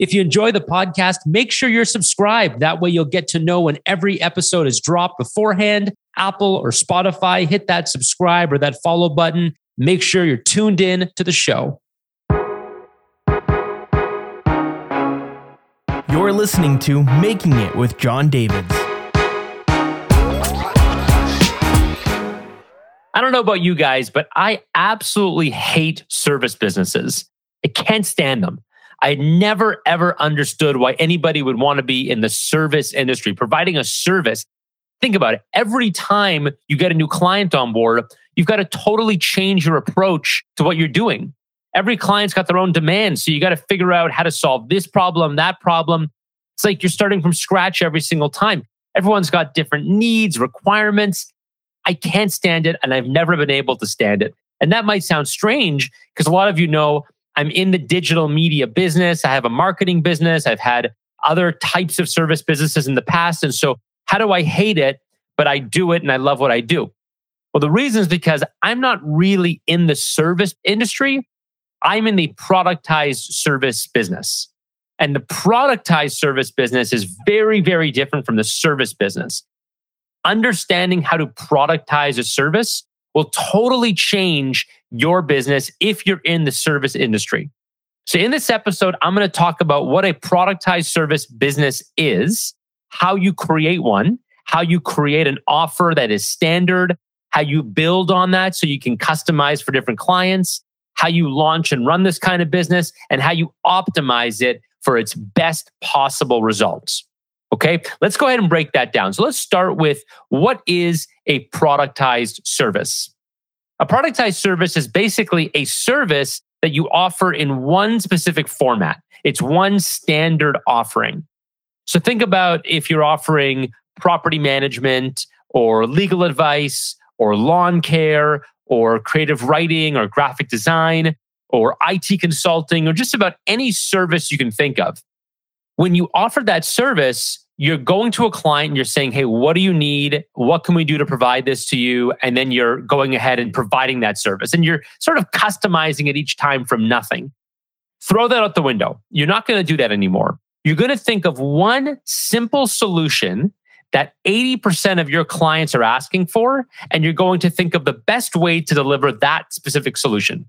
If you enjoy the podcast, make sure you're subscribed. That way, you'll get to know when every episode is dropped beforehand. Apple or Spotify, hit that subscribe or that follow button. Make sure you're tuned in to the show. You're listening to Making It with Jon Davids. I don't know about you guys, but I absolutely hate service businesses. I can't stand them. I never ever understood why anybody would want to be in the service industry, providing a service. Think about it. Every time you get a new client on board, you've got to totally change your approach to what you're doing. Every client's got their own demands. So you got to figure out how to solve this problem, that problem. It's like you're starting from scratch every single time. Everyone's got different needs, requirements. I can't stand it, and I've never been able to stand it. And that might sound strange because a lot of you know I'm in the digital media business. I have a marketing business. I've had other types of service businesses in the past. And so, how do I hate it, but I do it and I love what I do? Well, the reason is because I'm not really in the service industry. I'm in the productized service business. And the productized service business is very, very different from the service business. Understanding how to productize a service will totally change your business if you're in the service industry. So, in this episode, I'm going to talk about what a productized service business is, how you create one, how you create an offer that is standard, how you build on that so you can customize for different clients, how you launch and run this kind of business, and how you optimize it for its best possible results. Okay, let's go ahead and break that down. So let's start with what is a productized service? A productized service is basically a service that you offer in one specific format. It's one standard offering. So think about if you're offering property management or legal advice or lawn care or creative writing or graphic design or IT consulting or just about any service you can think of. When you offer that service, you're going to a client and you're saying, Hey, what do you need? What can we do to provide this to you? And then you're going ahead and providing that service. And you're sort of customizing it each time from nothing. Throw that out the window. You're not going to do that anymore. You're going to think of one simple solution that 80% of your clients are asking for, and you're going to think of the best way to deliver that specific solution.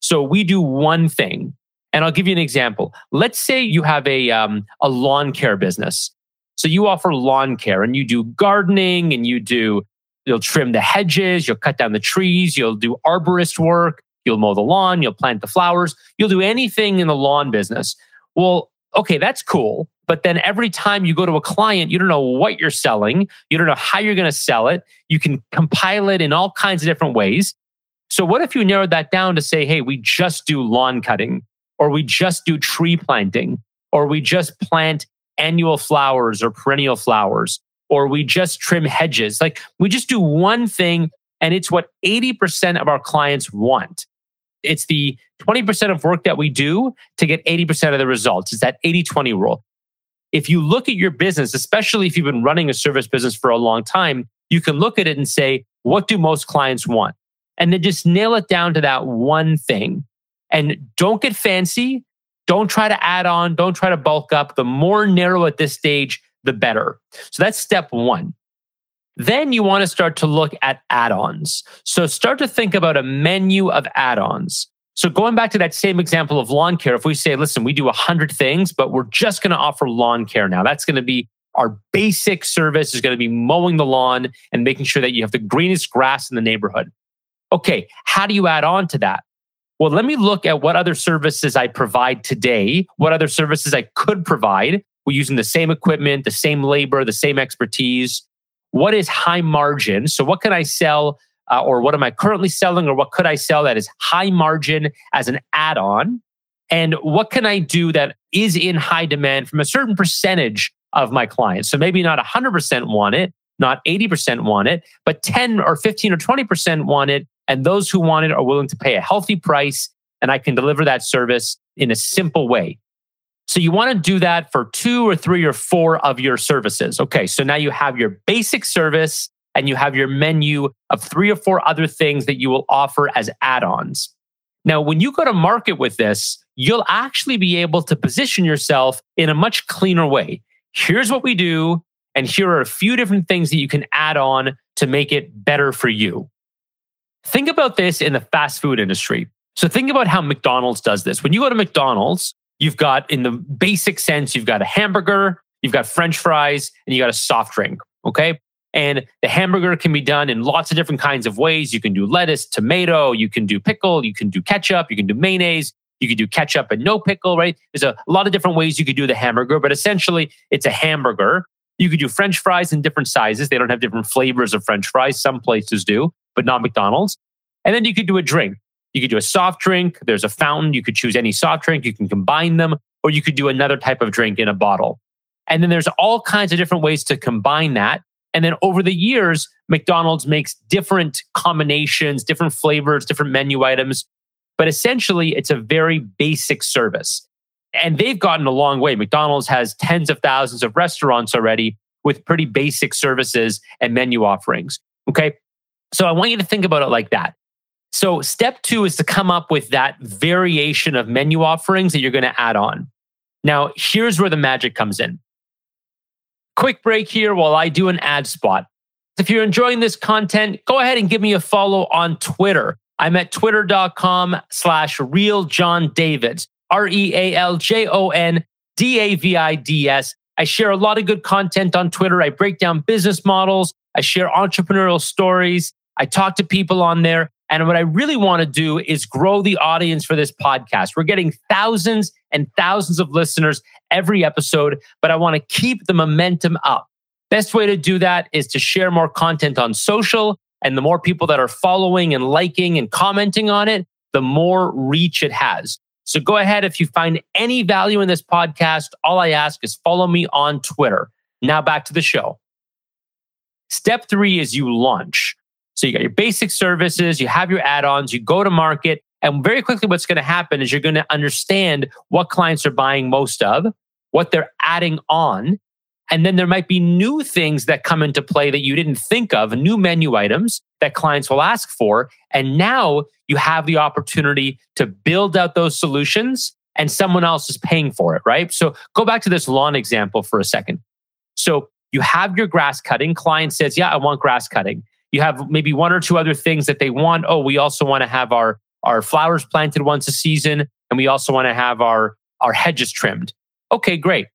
So we do one thing. And I'll give you an example. Let's say you have a, um, a lawn care business. So you offer lawn care and you do gardening and you do, you'll trim the hedges, you'll cut down the trees, you'll do arborist work, you'll mow the lawn, you'll plant the flowers, you'll do anything in the lawn business. Well, okay, that's cool. But then every time you go to a client, you don't know what you're selling. You don't know how you're going to sell it. You can compile it in all kinds of different ways. So, what if you narrowed that down to say, hey, we just do lawn cutting, or we just do tree planting, or we just plant annual flowers or perennial flowers, or we just trim hedges? Like, we just do one thing, and it's what 80% of our clients want. It's the 20% of work that we do to get 80% of the results. It's that 80 20 rule. If you look at your business, especially if you've been running a service business for a long time, you can look at it and say, what do most clients want? and then just nail it down to that one thing. And don't get fancy. Don't try to add on. Don't try to bulk up. The more narrow at this stage, the better. So that's step one. Then you want to start to look at add ons. So start to think about a menu of add ons. So going back to that same example of lawn care, if we say, listen, we do 100 things, but we're just going to offer lawn care now, that's going to be our basic service is going to be mowing the lawn and making sure that you have the greenest grass in the neighborhood. Okay, how do you add on to that? Well, let me look at what other services I provide today, what other services I could provide. We're using the same equipment, the same labor, the same expertise. What is high margin? So, what can I sell, uh, or what am I currently selling, or what could I sell that is high margin as an add on? And what can I do that is in high demand from a certain percentage of my clients? So, maybe not 100% want it, not 80% want it, but 10 or 15 or 20% want it and those who want it are willing to pay a healthy price, and I can deliver that service in a simple way. So you want to do that for two or three or four of your services. Okay, so now you have your basic service and you have your menu of three or four other things that you will offer as add ons. Now, when you go to market with this, you'll actually be able to position yourself in a much cleaner way. Here's what we do, and here are a few different things that you can add on to make it better for you. Think about this in the fast food industry. So think about how McDonald's does this. When you go to McDonald's, you've got, in the basic sense, you've got a hamburger, you've got French fries, and you got a soft drink. Okay. And the hamburger can be done in lots of different kinds of ways. You can do lettuce, tomato, you can do pickle, you can do ketchup, you can do mayonnaise, you can do ketchup and no pickle, right? There's a lot of different ways you could do the hamburger, but essentially it's a hamburger. You could do French fries in different sizes. They don't have different flavors of French fries. Some places do, but not McDonald's. And then you could do a drink. You could do a soft drink. There's a fountain. You could choose any soft drink. You can combine them, or you could do another type of drink in a bottle. And then there's all kinds of different ways to combine that. And then over the years, McDonald's makes different combinations, different flavors, different menu items but essentially, it's a very basic service. And they've gotten a long way. McDonald's has tens of thousands of restaurants already with pretty basic services and menu offerings. Okay. So I want you to think about it like that. So step two is to come up with that variation of menu offerings that you're going to add on. Now, here's where the magic comes in. Quick break here while I do an ad spot. If you're enjoying this content, go ahead and give me a follow on Twitter I'm at twitter.com slash real R E A L J O N D A V I D S. I share a lot of good content on Twitter. I break down business models. I share entrepreneurial stories. I talk to people on there. And what I really want to do is grow the audience for this podcast. We're getting thousands and thousands of listeners every episode, but I want to keep the momentum up. Best way to do that is to share more content on social and the more people that are following and liking and commenting on it, the more reach it has. So go ahead. If you find any value in this podcast, all I ask is follow me on Twitter. Now back to the show. Step three is you launch. So you got your basic services, you have your add ons, you go to market. And very quickly, what's going to happen is you're going to understand what clients are buying most of, what they're adding on, and then there might be new things that come into play that you didn't think of, new menu items that clients will ask for. And now you have the opportunity to build out those solutions and someone else is paying for it, right? So go back to this lawn example for a second. So you have your grass cutting. Client says, Yeah, I want grass cutting. You have maybe one or two other things that they want. Oh, we also want to have our, our flowers planted once a season, and we also want to have our, our hedges trimmed. Okay, great.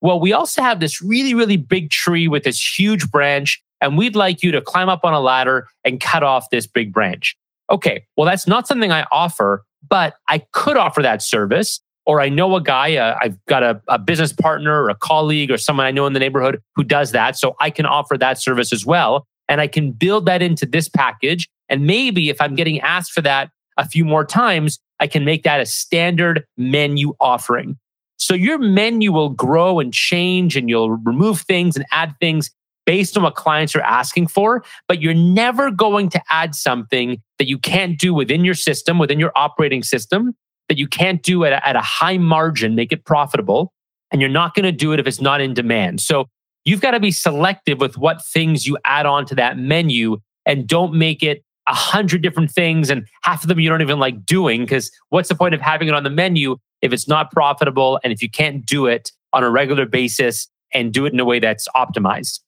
Well, we also have this really, really big tree with this huge branch, and we'd like you to climb up on a ladder and cut off this big branch. Okay, well, that's not something I offer, but I could offer that service. Or I know a guy, uh, I've got a, a business partner or a colleague or someone I know in the neighborhood who does that. So I can offer that service as well. And I can build that into this package. And maybe if I'm getting asked for that a few more times, I can make that a standard menu offering. So your menu will grow and change and you'll remove things and add things based on what clients are asking for, but you're never going to add something that you can't do within your system, within your operating system, that you can't do at a, at a high margin, make it profitable. And you're not going to do it if it's not in demand. So you've got to be selective with what things you add on to that menu and don't make it a hundred different things and half of them you don't even like doing because what's the point of having it on the menu if it's not profitable and if you can't do it on a regular basis and do it in a way that's optimized.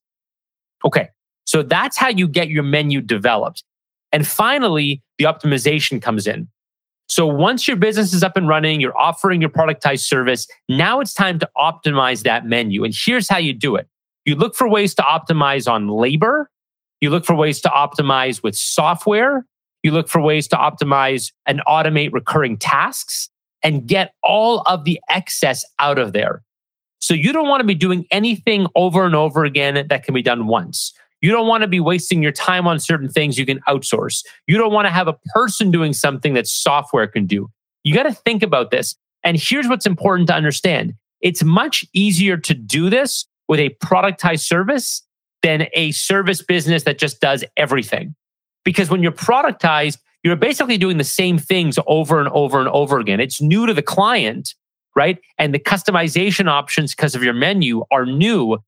Okay. So that's how you get your menu developed. And finally, the optimization comes in. So once your business is up and running, you're offering your productized service, now it's time to optimize that menu. And here's how you do it. You look for ways to optimize on labor. You look for ways to optimize with software. You look for ways to optimize and automate recurring tasks and get all of the excess out of there. So you don't want to be doing anything over and over again that can be done once. You don't want to be wasting your time on certain things you can outsource. You don't want to have a person doing something that software can do. You got to think about this. And here's what's important to understand it's much easier to do this with a productized service than a service business that just does everything. Because when you're productized, you're basically doing the same things over and over and over again. It's new to the client, right? And the customization options because of your menu are new.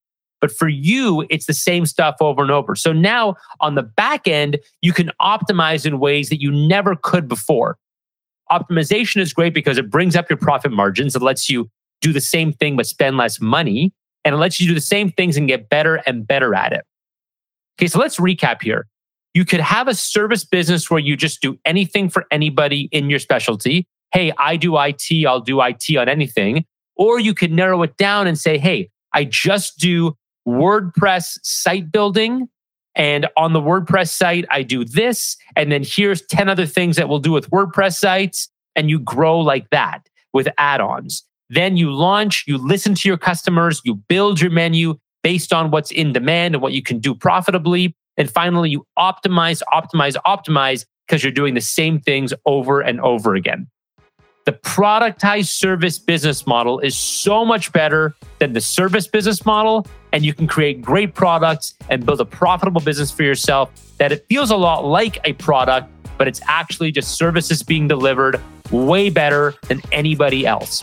But for you, it's the same stuff over and over. So now on the back end, you can optimize in ways that you never could before. Optimization is great because it brings up your profit margins. It lets you do the same thing but spend less money. And it lets you do the same things and get better and better at it. Okay, so let's recap here. You could have a service business where you just do anything for anybody in your specialty. Hey, I do IT, I'll do IT on anything. Or you could narrow it down and say, hey, I just do WordPress site building. And on the WordPress site, I do this. And then here's 10 other things that we'll do with WordPress sites. And you grow like that with add ons. Then you launch, you listen to your customers, you build your menu based on what's in demand and what you can do profitably. And finally, you optimize, optimize, optimize because you're doing the same things over and over again. The productized service business model is so much better than the service business model. And you can create great products and build a profitable business for yourself that it feels a lot like a product, but it's actually just services being delivered way better than anybody else.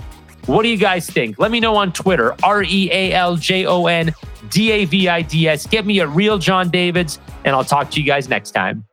What do you guys think? Let me know on Twitter, R E A L J O N D A V I D S. Get me a real Jon Davids, and I'll talk to you guys next time.